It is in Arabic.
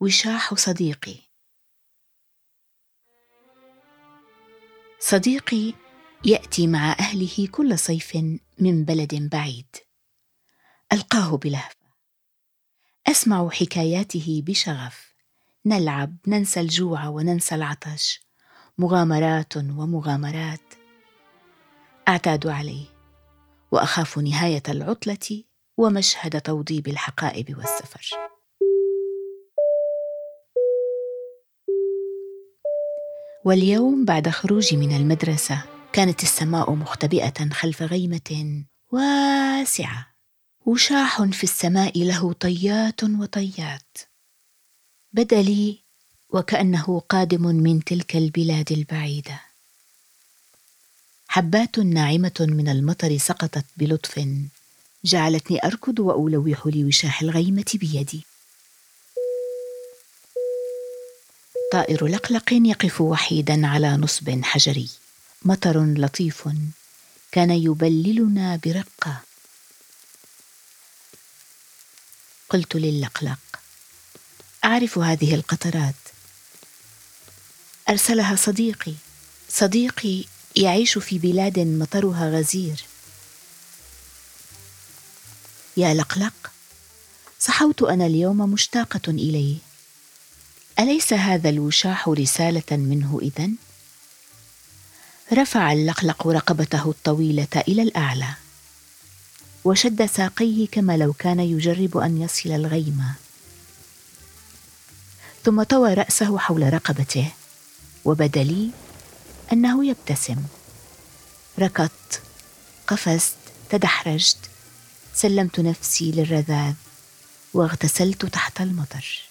وشاح صديقي. صديقي يأتي مع أهله كل صيف من بلد بعيد. ألقاه بلهفة. أسمع حكاياته بشغف. نلعب ننسى الجوع وننسى العطش. مغامرات ومغامرات. أعتاد عليه. وأخاف نهاية العطلة ومشهد توضيب الحقائب والسفر. واليوم بعد خروجي من المدرسة كانت السماء مختبئة خلف غيمة واسعة. وشاح في السماء له طيات وطيات. بدأ لي وكأنه قادم من تلك البلاد البعيدة. حبات ناعمة من المطر سقطت بلطف. جعلتني أركض وألوح لوشاح الغيمة بيدي. طائر لقلق يقف وحيدا على نصب حجري. مطر لطيف كان يبللنا برقه قلت للقلق أعرف هذه القطرات. أرسلها صديقي صديقي يعيش في بلاد مطرها غزير. يا لقلق صحوت أنا اليوم مشتاقة إليه. أليس هذا الوشاح رسالة منه إذن؟ رفع اللقلق رقبته الطويلة إلى الأعلى وشد ساقيه كما لو كان يجرب أن يصل الغيمه ثم طوى رأسه حول رقبته وبدا لي أنه يبتسم. ركضت قفزت تدحرجت سلمت نفسي للرذاذ واغتسلت تحت المطر.